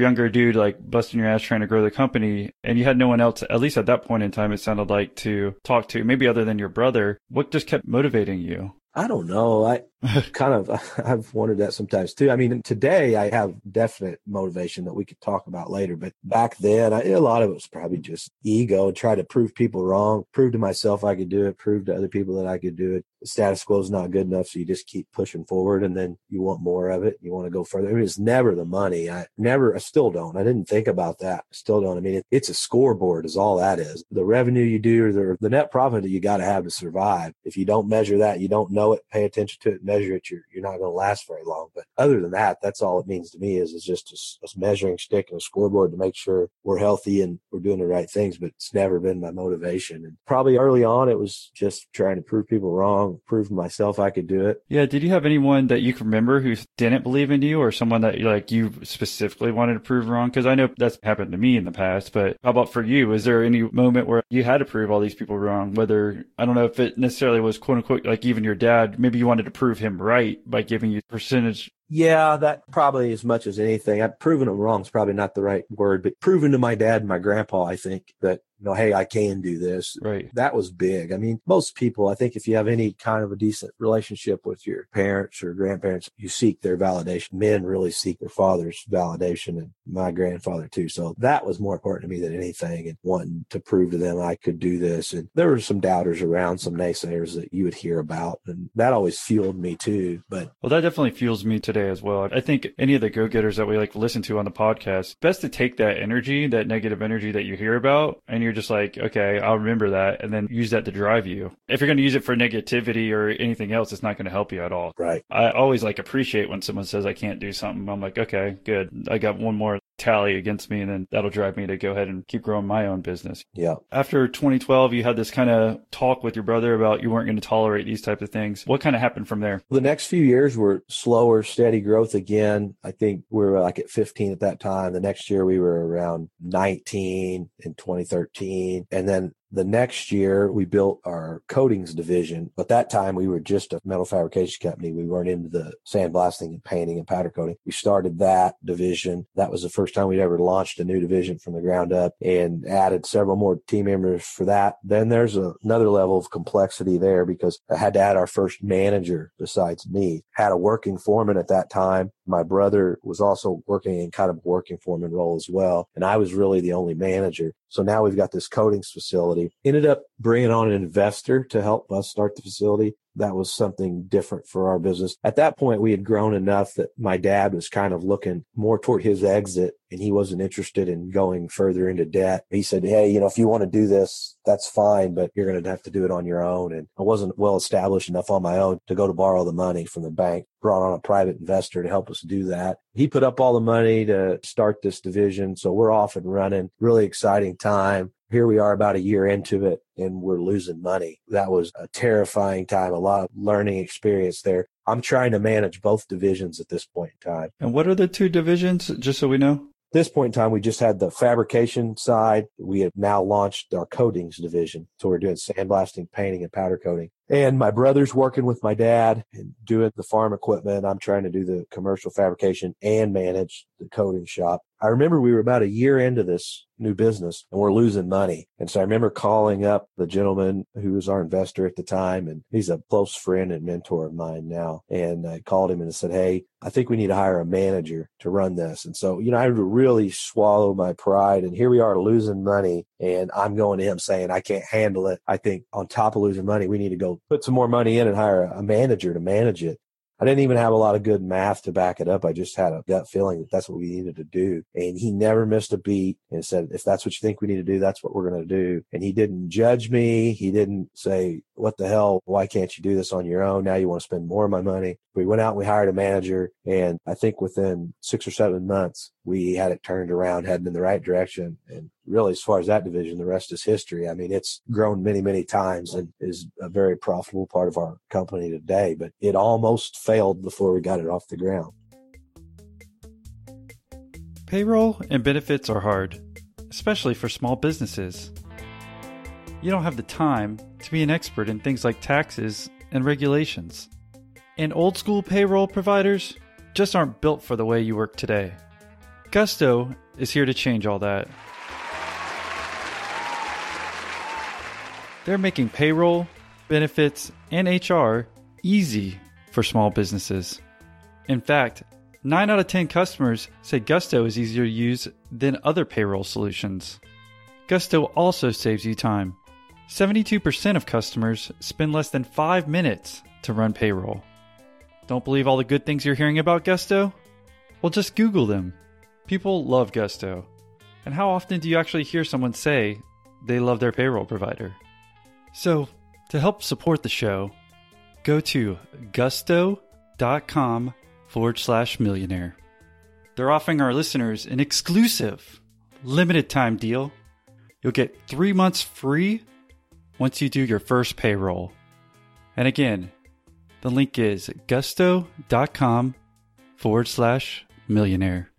younger dude, like busting your ass trying to grow the company, and you had no one else, at least at that point in time, it sounded like to talk to, maybe other than your brother, what just kept motivating you? I don't know. I kind of, I've wondered that sometimes too. I mean, today I have definite motivation that we could talk about later, but back then I, a lot of it was probably just ego, try to prove people wrong, prove to myself I could do it, prove to other people that I could do it. Status quo is not good enough. So you just keep pushing forward and then you want more of it. You want to go further. It's never the money. I never, I still don't. I didn't think about that. I still don't. I mean, it, it's a scoreboard is all that is. The revenue you do or the, the net profit that you got to have to survive. If you don't measure that, you don't know it, pay attention to it, measure it, you're, you're not going to last very long. But other than that, that's all it means to me is, is just a, a measuring stick and a scoreboard to make sure we're healthy and we're doing the right things. But it's never been my motivation. And probably early on, it was just trying to prove people wrong, prove myself I could do it. Yeah. Did you have anyone that you can remember who didn't believe in you or someone that like you specifically wanted to prove wrong? Cause I know that's happened to me in the past, but how about for you? Is there any moment where you had to prove all these people wrong? Whether I don't know if it necessarily was quote unquote like even your dad, maybe you wanted to prove him right by giving you percentage yeah, that probably as much as anything. I've proven them wrong is probably not the right word, but proven to my dad and my grandpa, I think that you know, hey, I can do this. Right. That was big. I mean, most people, I think if you have any kind of a decent relationship with your parents or grandparents, you seek their validation. Men really seek their father's validation and my grandfather too. So that was more important to me than anything and wanting to prove to them I could do this. And there were some doubters around, some naysayers that you would hear about. And that always fueled me too. But well, that definitely fuels me today as well. I think any of the go getters that we like listen to on the podcast, best to take that energy, that negative energy that you hear about and you're just like, okay, I'll remember that and then use that to drive you. If you're going to use it for negativity or anything else, it's not going to help you at all. Right. I always like appreciate when someone says I can't do something. I'm like, okay, good. I got one more tally against me and then that'll drive me to go ahead and keep growing my own business. Yeah. After 2012, you had this kind of talk with your brother about you weren't going to tolerate these type of things. What kind of happened from there? The next few years were slower, steady growth again. I think we were like at 15 at that time. The next year we were around 19 in 2013. And then The next year, we built our coatings division. At that time, we were just a metal fabrication company. We weren't into the sandblasting and painting and powder coating. We started that division. That was the first time we'd ever launched a new division from the ground up and added several more team members for that. Then there's a, another level of complexity there because I had to add our first manager besides me. Had a working foreman at that time. My brother was also working in kind of working foreman role as well. And I was really the only manager. So now we've got this coatings facility. Ended up bringing on an investor to help us start the facility. That was something different for our business. At that point, we had grown enough that my dad was kind of looking more toward his exit and he wasn't interested in going further into debt. He said, Hey, you know, if you want to do this, that's fine, but you're going to have to do it on your own. And I wasn't well established enough on my own to go to borrow the money from the bank. Brought on a private investor to help us do that. He put up all the money to start this division. So we're off and running. Really exciting time here we are about a year into it and we're losing money. That was a terrifying time, a lot of learning experience there. I'm trying to manage both divisions at this point in time. And what are the two divisions, just so we know? This point in time, we just had the fabrication side. We have now launched our coatings division. So we're doing sandblasting, painting, and powder coating. And my brother's working with my dad and doing the farm equipment. I'm trying to do the commercial fabrication and manage the coating shop. I remember we were about a year into this new business and we're losing money. And so I remember calling up the gentleman who was our investor at the time. And he's a close friend and mentor of mine now. And I called him and said, Hey, I think we need to hire a manager to run this. And so, you know, I had to really swallow my pride. And here we are losing money. And I'm going to him saying, I can't handle it. I think on top of losing money, we need to go put some more money in and hire a manager to manage it. I didn't even have a lot of good math to back it up. I just had a gut feeling that that's what we needed to do. And he never missed a beat and said, if that's what you think we need to do, that's what we're going to do. And he didn't judge me. He didn't say, what the hell? Why can't you do this on your own? Now you want to spend more of my money. We went out we hired a manager. And I think within six or seven months, we had it turned around, heading in the right direction. And really, as far as that division, the rest is history. I mean, it's grown many, many times and is a very profitable part of our company today, but it almost failed before we got it off the ground. Payroll and benefits are hard, especially for small businesses. You don't have the time to be an expert in things like taxes and regulations. And old school payroll providers just aren't built for the way you work today. Gusto is here to change all that. They're making payroll, benefits, and HR easy for small businesses. In fact, 9 out of 10 customers say Gusto is easier to use than other payroll solutions. Gusto also saves you time. 72% of customers spend less than 5 minutes to run payroll. Don't believe all the good things you're hearing about Gusto? Well, just Google them. People love Gusto. And how often do you actually hear someone say they love their payroll provider? So, to help support the show, go to gusto.com forward slash millionaire. They're offering our listeners an exclusive limited time deal. You'll get three months free once you do your first payroll. And again, the link is gusto.com forward slash millionaire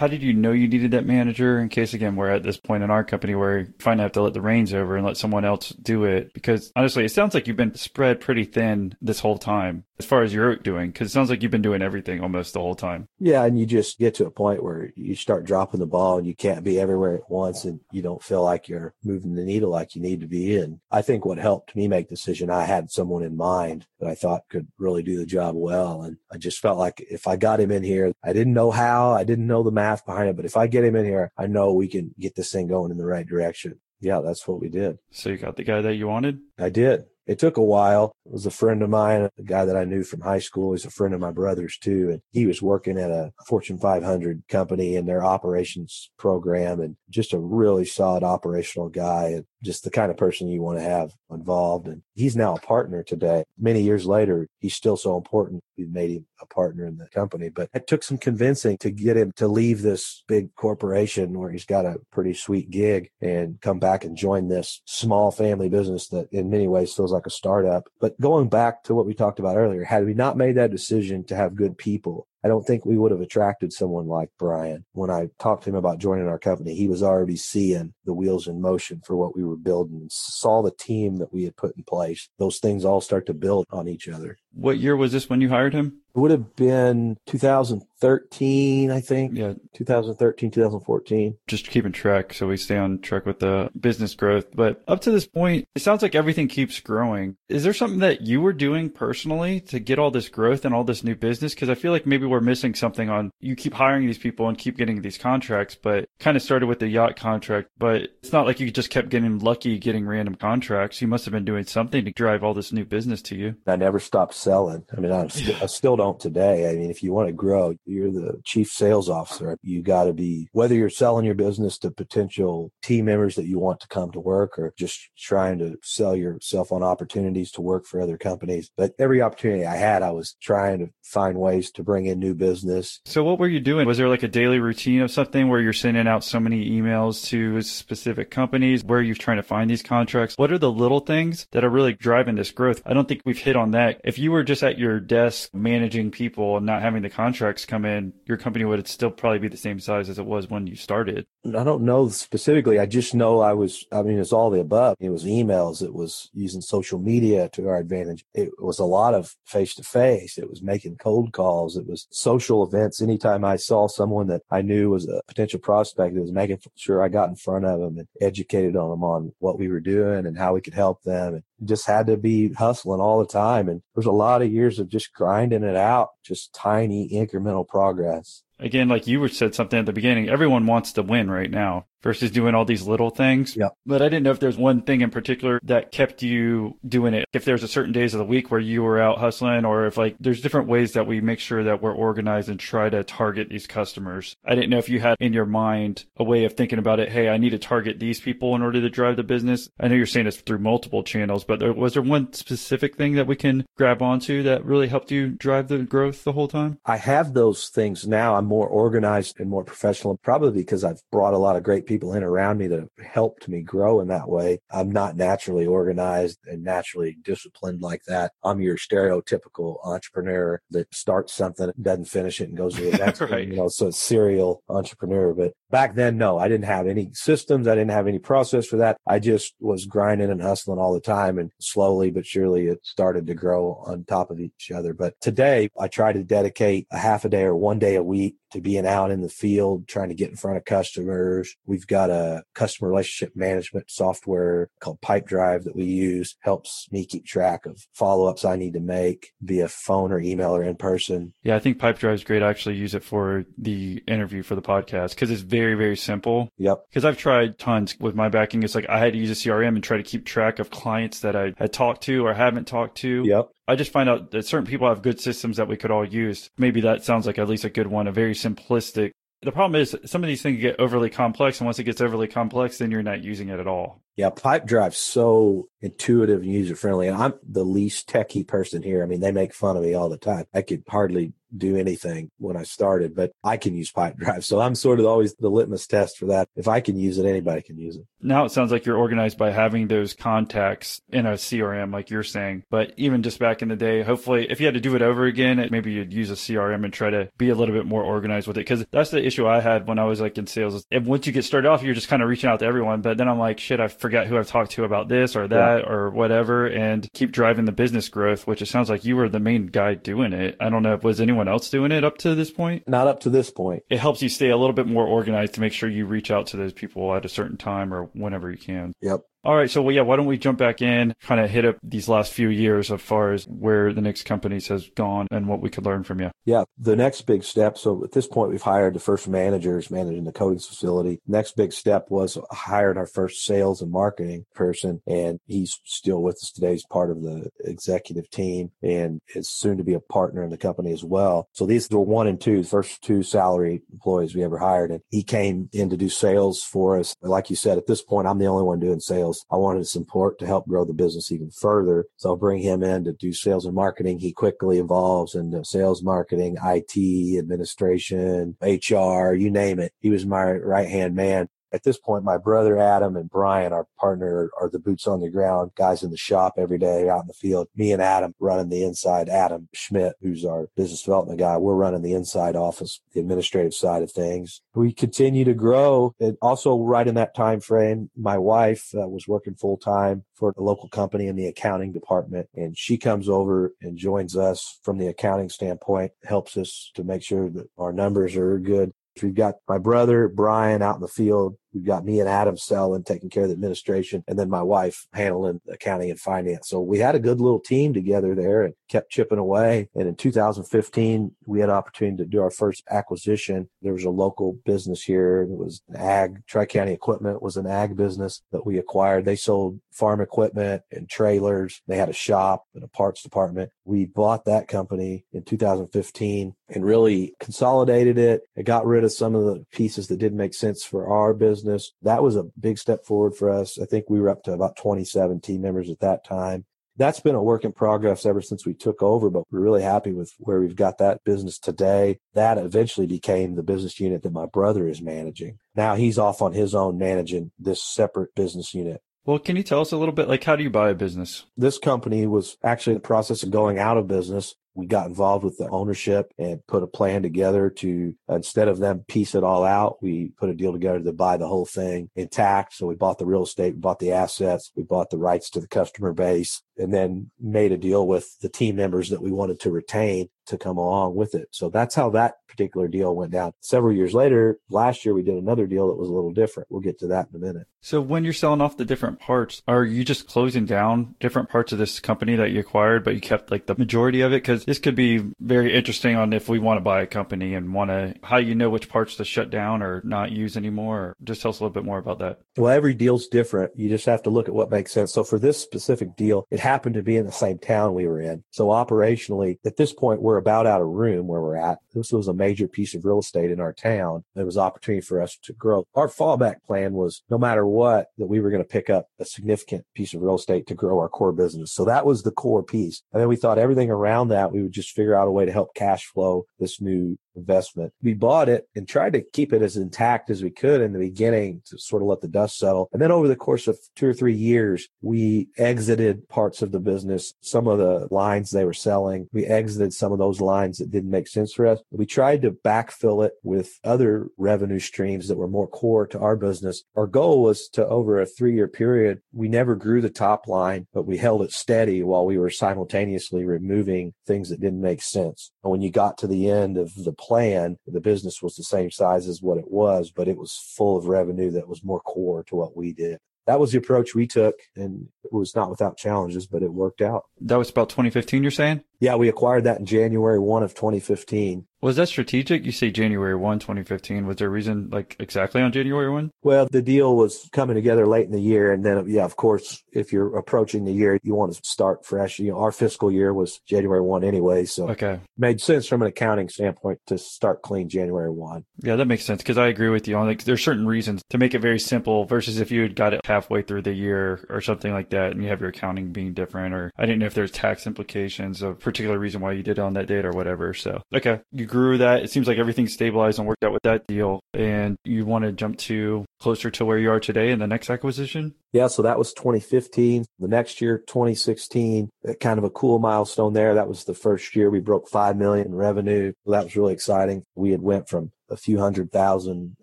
how did you know you needed that manager? In case again we're at this point in our company where you finally have to let the reins over and let someone else do it. Because honestly it sounds like you've been spread pretty thin this whole time as far as you're doing because it sounds like you've been doing everything almost the whole time. Yeah and you just get to a point where you start dropping the ball and you can't be everywhere at once and you don't feel like you're moving the needle like you need to be in. I think what helped me make the decision i had someone in mind that i thought could really do the job well and i just felt like if i got him in here i didn't know how i didn't know the math math behind it. But if I get him in here, I know we can get this thing going in the right direction. Yeah, that's what we did. So you got the guy that you wanted? I did. It took a while. It was a friend of mine, a guy that I knew from high school. He's a friend of my brother's too. And he was working at a Fortune 500 company in their operations program and just a really solid operational guy and just the kind of person you want to have involved. And he's now a partner today. Many years later, he's still so important. We made him a partner in the company, but it took some convincing to get him to leave this big corporation where he's got a pretty sweet gig and come back and join this small family business that in many ways feels like a startup. But going back to what we talked about earlier, had we not made that decision to have good people, I don't think we would have attracted someone like Brian. When I talked to him about joining our company, he was already seeing the wheels in motion for what we were building, saw the team that we had put in place. Those things all start to build on each other. What year was this when you hired him? It would have been 2013, I think. Yeah. 2013, 2014. Just keeping track so we stay on track with the business growth. But up to this point, it sounds like everything keeps growing. Is there something that you were doing personally to get all this growth and all this new business? Because I feel like maybe we're missing something on you keep hiring these people and keep getting these contracts, but kind of started with the yacht contract. But it's not like you just kept getting lucky getting random contracts. You must have been doing something to drive all this new business to you. I never stopped selling. I mean, I'm st- I still don't today. I mean, if you want to grow, you're the chief sales officer. You got to be, whether you're selling your business to potential team members that you want to come to work or just trying to sell yourself on opportunities to work for other companies. But every opportunity I had, I was trying to find ways to bring in new business. So what were you doing? Was there like a daily routine of something where you're sending out so many emails to specific companies? Where you're trying to find these contracts? What are the little things that are really driving this growth? I don't think we've hit on that. If you were just at your desk managing people and not having the contracts come in, your company would still probably be the same size as it was when you started. I don't know specifically. I just know I was, I mean, it's all the above. It was emails. It was using social media to our advantage. It was a lot of face to face. It was making cold calls. It was social events. Anytime I saw someone that I knew was a potential prospect, it was making sure I got in front of them and educated on them on what we were doing and how we could help them. And just had to be hustling all the time. And there's a lot of years of just grinding it out, just tiny incremental progress again, like you said something at the beginning, everyone wants to win right now versus doing all these little things. Yeah. But I didn't know if there's one thing in particular that kept you doing it. If there's a certain days of the week where you were out hustling or if like there's different ways that we make sure that we're organized and try to target these customers. I didn't know if you had in your mind a way of thinking about it. Hey, I need to target these people in order to drive the business. I know you're saying it's through multiple channels, but there, was there one specific thing that we can grab onto that really helped you drive the growth the whole time? I have those things now. I'm more organized and more professional, probably because I've brought a lot of great people in around me that have helped me grow in that way. I'm not naturally organized and naturally disciplined like that. I'm your stereotypical entrepreneur that starts something, doesn't finish it, and goes to the next right. You know, so it's serial entrepreneur. But back then, no, I didn't have any systems. I didn't have any process for that. I just was grinding and hustling all the time. And slowly but surely it started to grow on top of each other. But today I try to dedicate a half a day or one day a week to being out in the field, trying to get in front of customers. We've got a customer relationship management software called Pipedrive that we use, helps me keep track of follow ups I need to make via phone or email or in person. Yeah, I think Pipedrive is great. I actually use it for the interview for the podcast because it's very, very very simple. Yep. Because I've tried tons with my backing. It's like I had to use a CRM and try to keep track of clients that I had talked to or haven't talked to. Yep. I just find out that certain people have good systems that we could all use. Maybe that sounds like at least a good one, a very simplistic. The problem is some of these things get overly complex, and once it gets overly complex, then you're not using it at all. Yeah, Pipedrive's so intuitive and user friendly. And I'm the least techie person here. I mean, they make fun of me all the time. I could hardly do anything when I started, but I can use Pipedrive. So I'm sort of always the litmus test for that. If I can use it, anybody can use it. Now it sounds like you're organized by having those contacts in a CRM, like you're saying. But even just back in the day, hopefully, if you had to do it over again, maybe you'd use a CRM and try to be a little bit more organized with it. Cause that's the issue I had when I was like in sales. And once you get started off, you're just kind of reaching out to everyone. But then I'm like, shit, I forgot who I've talked to about this or that yeah. or whatever and keep driving the business growth, which it sounds like you were the main guy doing it. I don't know. If was anyone else doing it up to this point? Not up to this point. It helps you stay a little bit more organized to make sure you reach out to those people at a certain time or whenever you can. Yep. All right. So, well, yeah, why don't we jump back in, kind of hit up these last few years as far as where the next companies has gone and what we could learn from you? Yeah. The next big step. So at this point, we've hired the first managers managing the coatings facility. Next big step was hired our first sales and marketing person. And he's still with us today. He's part of the executive team and is soon to be a partner in the company as well. So these were one and two, first two salary employees we ever hired. And he came in to do sales for us. Like you said, at this point, I'm the only one doing sales sales. I wanted support to help grow the business even further. So I'll bring him in to do sales and marketing. He quickly evolves into sales, marketing, IT, administration, HR, you name it. He was my right hand man. At this point, my brother Adam and Brian, our partner, are the boots on the ground guys in the shop every day out in the field. Me and Adam running the inside. Adam Schmidt, who's our business development guy, we're running the inside office, the administrative side of things. We continue to grow. And also, right in that time frame, my wife uh, was working full time for a local company in the accounting department, and she comes over and joins us from the accounting standpoint, helps us to make sure that our numbers are good. We've got my brother Brian out in the field We've got me and Adam selling, taking care of the administration, and then my wife handling accounting and finance. So we had a good little team together there and kept chipping away. And in 2015, we had an opportunity to do our first acquisition. There was a local business here. It was ag. Tri County Equipment was an ag business that we acquired. They sold farm equipment and trailers. They had a shop and a parts department. We bought that company in 2015 and really consolidated it. It got rid of some of the pieces that didn't make sense for our business business. That was a big step forward for us. I think we were up to about 27 team members at that time. That's been a work in progress ever since we took over, but we're really happy with where we've got that business today. That eventually became the business unit that my brother is managing. Now he's off on his own managing this separate business unit. Well, can you tell us a little bit like how do you buy a business? This company was actually in the process of going out of business we got involved with the ownership and put a plan together to instead of them piece it all out we put a deal together to buy the whole thing intact so we bought the real estate we bought the assets we bought the rights to the customer base and then made a deal with the team members that we wanted to retain to come along with it. So that's how that particular deal went down. Several years later, last year we did another deal that was a little different. We'll get to that in a minute. So when you're selling off the different parts, are you just closing down different parts of this company that you acquired, but you kept like the majority of it? Because this could be very interesting on if we want to buy a company and want to, how you know which parts to shut down or not use anymore. Just tell us a little bit more about that. Well, every deal's different. You just have to look at what makes sense. So for this specific deal, it happened to be in the same town we were in. So operationally, at this point, we're about out of room where we're at. This was a major piece of real estate in our town. There was opportunity for us to grow. Our fallback plan was no matter what, that we were going to pick up a significant piece of real estate to grow our core business. So that was the core piece. And then we thought everything around that, we would just figure out a way to help cash flow this new investment. We bought it and tried to keep it as intact as we could in the beginning to sort of let the dust settle. And then over the course of two or three years, we exited parts of the business, some of the lines they were selling. We exited some of those lines that didn't make sense for us. We tried to backfill it with other revenue streams that were more core to our business. Our goal was to over a three year period, we never grew the top line, but we held it steady while we were simultaneously removing things that didn't make sense. And when you got to the end of the plan, the business was the same size as what it was, but it was full of revenue that was more core to what we did. That was the approach we took, and it was not without challenges, but it worked out. That was about 2015, you're saying? Yeah, we acquired that in January 1 of 2015. Was that strategic? You say January 1, 2015. Was there a reason like exactly on January 1? Well, the deal was coming together late in the year. And then, yeah, of course, if you're approaching the year, you want to start fresh. You know, our fiscal year was January 1 anyway. So okay. made sense from an accounting standpoint to start clean January 1. Yeah, that makes sense because I agree with you on like there's certain reasons to make it very simple versus if you had got it halfway through the year or something like that and you have your accounting being different or I didn't know if there's tax implications of particular reason why you did on that date or whatever. So, okay, you grew that. It seems like everything stabilized and worked out with that deal. And you want to jump to closer to where you are today in the next acquisition? Yeah, so that was 2015. The next year, 2016, uh, kind of a cool milestone there. That was the first year we broke 5 million in revenue. that was really exciting. We had went from a few hundred thousand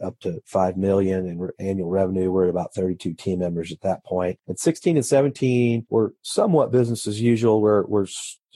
up to 5 million in annual revenue. We're at about 32 team members at that point. And 16 and 17 were somewhat business as usual. We're, we're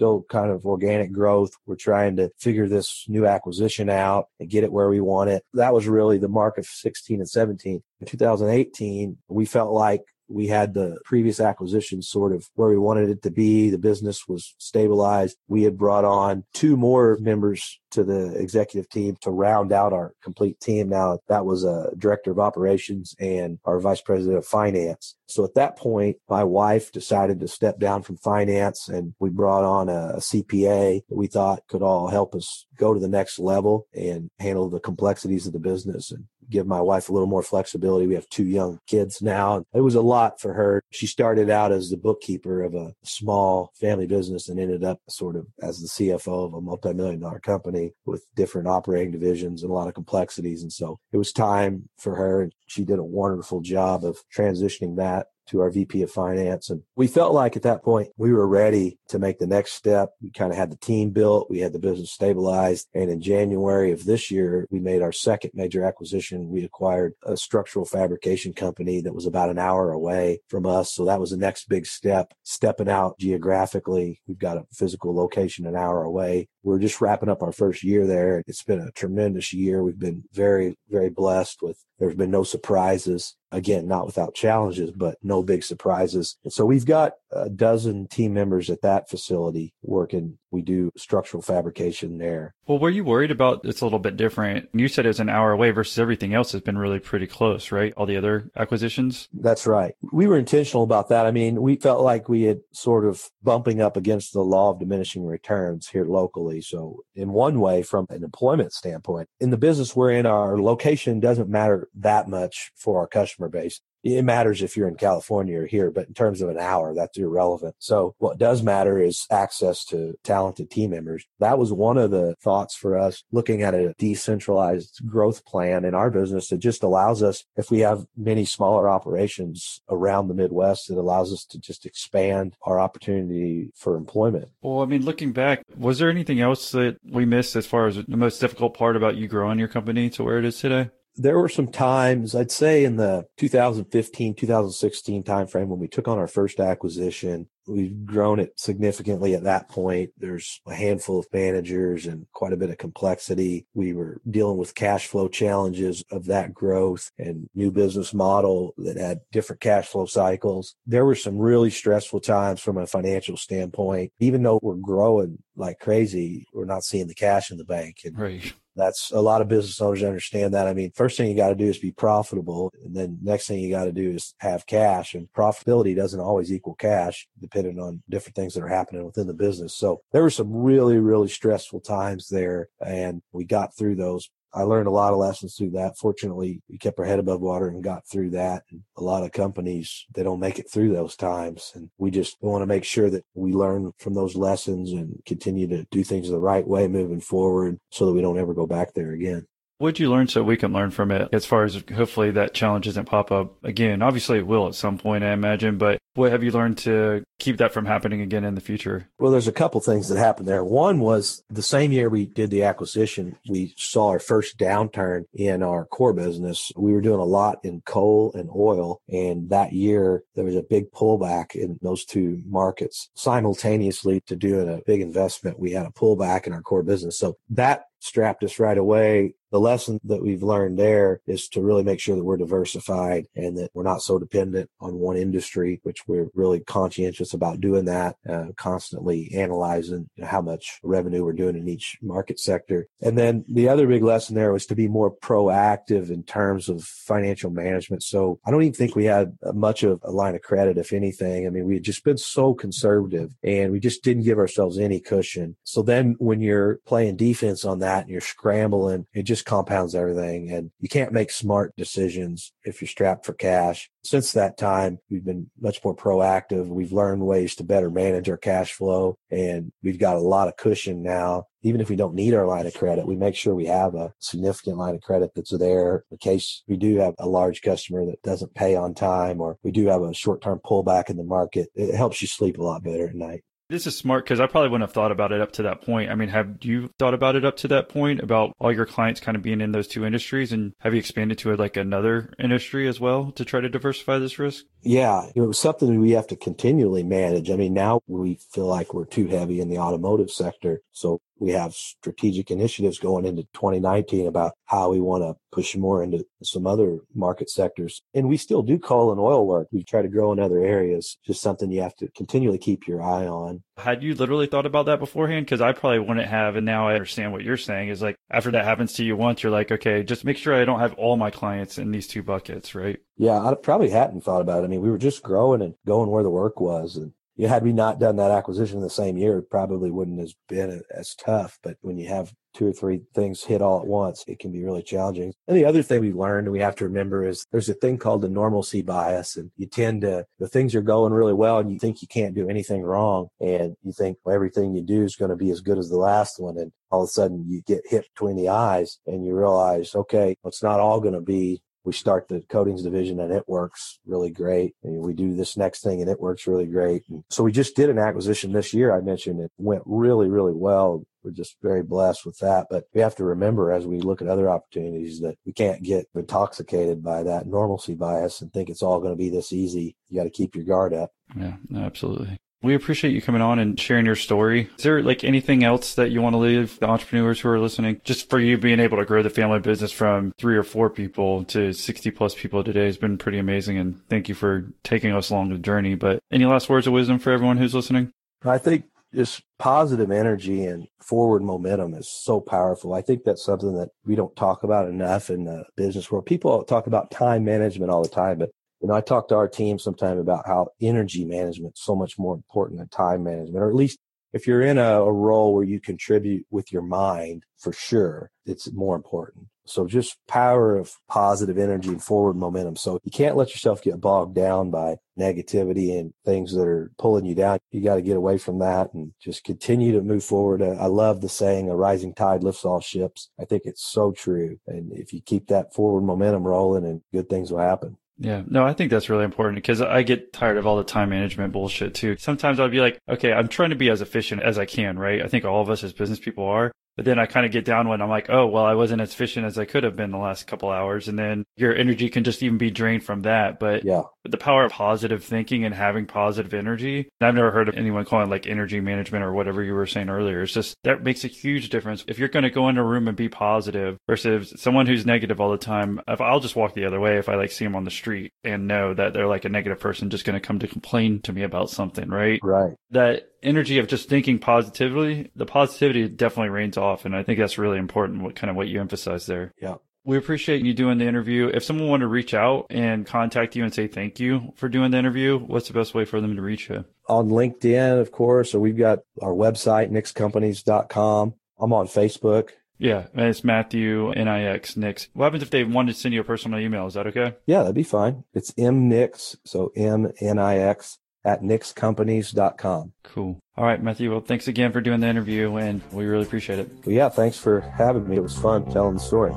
still kind of organic growth. We're trying to figure this new acquisition out and get it where we want it. That was really the mark of 16 and 17. In 2018, we felt like we had the previous acquisition sort of where we wanted it to be. The business was stabilized. We had brought on two more members to the executive team to round out our complete team. Now that was a director of operations and our vice president of finance. So at that point, my wife decided to step down from finance and we brought on a, a CPA that we thought could all help us go to the next level and handle the complexities of the business and give my wife a little more flexibility. We have two young kids now. It was a lot for her. She started out as the bookkeeper of a small family business and ended up sort of as the CFO of a multi-million dollar company with different operating divisions and a lot of complexities. And so it was time for her and she did a wonderful job of transitioning that to our VP of finance. And we felt like at that point we were ready to make the next step. We kind of had the team built. We had the business stabilized. And in January of this year, we made our second major acquisition. We acquired a structural fabrication company that was about an hour away from us. So that was the next big step, stepping out geographically. We've got a physical location an hour away. We're just wrapping up our first year there. It's been a tremendous year. We've been very, very blessed with there's been no surprises. Again, not without challenges, but no big surprises. And so we've got a dozen team members at that facility working. We do structural fabrication there. Well, were you worried about it's a little bit different? You said it's an hour away versus everything else has been really pretty close, right? All the other acquisitions? That's right. We were intentional about that. I mean, we felt like we had sort of bumping up against the law of diminishing returns here locally. So, in one way, from an employment standpoint, in the business we're in, our location doesn't matter that much for our customer base it matters if you're in California or here, but in terms of an hour, that's irrelevant. So what does matter is access to talented team members. That was one of the thoughts for us looking at a decentralized growth plan in our business that just allows us, if we have many smaller operations around the Midwest, it allows us to just expand our opportunity for employment. Well, I mean, looking back, was there anything else that we missed as far as the most difficult part about you growing your company to where it is today? There were some times i'd say in the 2015 2016 timeframe when we took on our first acquisition we've grown it significantly at that point. There's a handful of managers and quite a bit of complexity. We were dealing with cash flow challenges of that growth and new business model that had different cash flow cycles. There were some really stressful times from a financial standpoint. Even though we're growing like crazy we're not seeing the cash in the bank. And right. that's a lot of business owners understand that. I mean, first thing you got to do is be profitable. And then next thing you got to do is have cash and profitability doesn't always equal cash depending on different things that are happening within the business. So there were some really, really stressful times there and we got through those I learned a lot of lessons through that. Fortunately, we kept our head above water and got through that. And a lot of companies, they don't make it through those times. And we just want to make sure that we learn from those lessons and continue to do things the right way moving forward so that we don't ever go back there again. What'd you learn so we can learn from it as far as hopefully that challenge doesn't pop up again? Obviously it will at some point, I imagine, but what have you learned to keep that from happening again in the future? Well, there's a couple things that happened there. One was the same year we did the acquisition, we saw our first downturn in our core business. We were doing a lot in coal and oil. And that year there was a big pullback in those two markets. Simultaneously to doing a big investment, we had a pullback in our core business. So that strapped us right away. The lesson that we've learned there is to really make sure that we're diversified and that we're not so dependent on one industry, which we're really conscientious about doing that, uh, constantly analyzing how much revenue we're doing in each market sector. And then the other big lesson there was to be more proactive in terms of financial management. So I don't even think we had much of a line of credit, if anything. I mean, we had just been so conservative and we just didn't give ourselves any cushion. So then when you're playing defense on that, that and you're scrambling, it just compounds everything. And you can't make smart decisions if you're strapped for cash. Since that time, we've been much more proactive. We've learned ways to better manage our cash flow and we've got a lot of cushion now. Even if we don't need our line of credit, we make sure we have a significant line of credit that's there in case we do have a large customer that doesn't pay on time or we do have a short term pullback in the market. It helps you sleep a lot better at night. This is smart because I probably wouldn't have thought about it up to that point. I mean, have you thought about it up to that point about all your clients kind of being in those two industries? And have you expanded to like another industry as well to try to diversify this risk? Yeah, it was something we have to continually manage. I mean, now we feel like we're too heavy in the automotive sector. So we have strategic initiatives going into 2019 about how we want to push more into some other market sectors. And we still do coal and oil work. We try to grow in other areas, just something you have to continually keep your eye on. Had you literally thought about that beforehand? Because I probably wouldn't have. And now I understand what you're saying is like after that happens to you once, you're like, okay, just make sure I don't have all my clients in these two buckets, right? Yeah, I probably hadn't thought about it. I mean, we were just growing and going where the work was. And you had we not done that acquisition in the same year, it probably wouldn't have been as tough. But when you have two or three things hit all at once, it can be really challenging. And the other thing we've learned and we have to remember is there's a thing called the normalcy bias. And you tend to, the things are going really well and you think you can't do anything wrong. And you think well, everything you do is going to be as good as the last one. And all of a sudden you get hit between the eyes and you realize, okay, it's not all going to be we start the coatings division and it works really great. And we do this next thing and it works really great. And so we just did an acquisition this year. I mentioned it went really, really well. We're just very blessed with that. But we have to remember as we look at other opportunities that we can't get intoxicated by that normalcy bias and think it's all going to be this easy. You got to keep your guard up. Yeah, absolutely. We appreciate you coming on and sharing your story. Is there like anything else that you want to leave the entrepreneurs who are listening? Just for you being able to grow the family business from three or four people to 60 plus people today has been pretty amazing. And thank you for taking us along the journey. But any last words of wisdom for everyone who's listening? I think just positive energy and forward momentum is so powerful. I think that's something that we don't talk about enough in the business world. People talk about time management all the time, but you know, I talk to our team sometime about how energy management is so much more important than time management, or at least if you're in a, a, role where you contribute with your mind, for sure, it's more important. So just power of positive energy and forward momentum. So you can't let yourself get bogged down by negativity and things that are pulling you down. You got to get away from that and just continue to move forward. I love the saying, a rising tide lifts all ships. I think it's so true. And if you keep that forward momentum rolling and good things will happen. Yeah, no, I think that's really important because I get tired of all the time management bullshit too. Sometimes I'll be like, okay, I'm trying to be as efficient as I can, right? I think all of us as business people are. But then I kind of get down when I'm like, oh, well, I wasn't as efficient as I could have been the last couple hours. And then your energy can just even be drained from that. But yeah, the power of positive thinking and having positive energy. I've never heard of anyone calling it like energy management or whatever you were saying earlier. It's just that makes a huge difference. If you're going to go in a room and be positive versus someone who's negative all the time, if I'll just walk the other way if I like see them on the street and know that they're like a negative person just going to come to complain to me about something, right? Right. That energy of just thinking positively, the positivity definitely rains off. And I think that's really important, what kind of what you emphasize there. Yeah. We appreciate you doing the interview. If someone wanted to reach out and contact you and say thank you for doing the interview, what's the best way for them to reach you? On LinkedIn, of course, or we've got our website, nixcompanies.com. I'm on Facebook. Yeah, it's Matthew Nix Nix. What happens if they wanted to send you a personal email? Is that okay? Yeah, that'd be fine. It's M Nix, so M N I X at nixcompanies.com. Cool. All right, Matthew. Well, thanks again for doing the interview, and we really appreciate it. Well, yeah, thanks for having me. It was fun telling the story.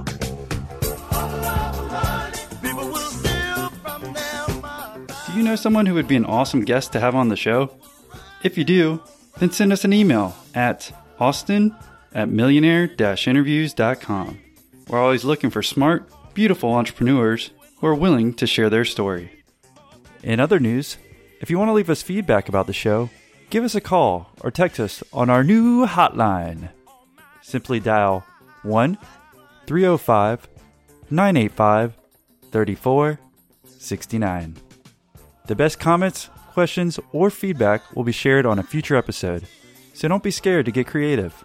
Do you know someone who would be an awesome guest to have on the show? If you do, then send us an email at austin at millionaire interviews.com. We're always looking for smart, beautiful entrepreneurs who are willing to share their story. In other news, if you want to leave us feedback about the show, give us a call or text us on our new hotline. Simply dial 1 305 985 3469. The best comments, questions, or feedback will be shared on a future episode, so don't be scared to get creative.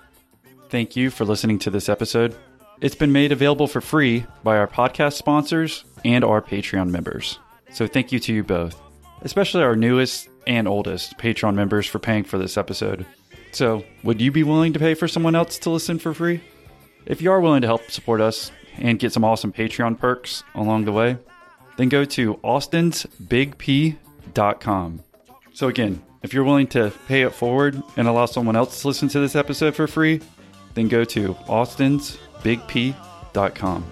Thank you for listening to this episode. It's been made available for free by our podcast sponsors and our Patreon members. So thank you to you both especially our newest and oldest Patreon members for paying for this episode. So, would you be willing to pay for someone else to listen for free? If you are willing to help support us and get some awesome Patreon perks along the way, then go to austinsbigp.com. So, again, if you're willing to pay it forward and allow someone else to listen to this episode for free, then go to austinsbigp.com.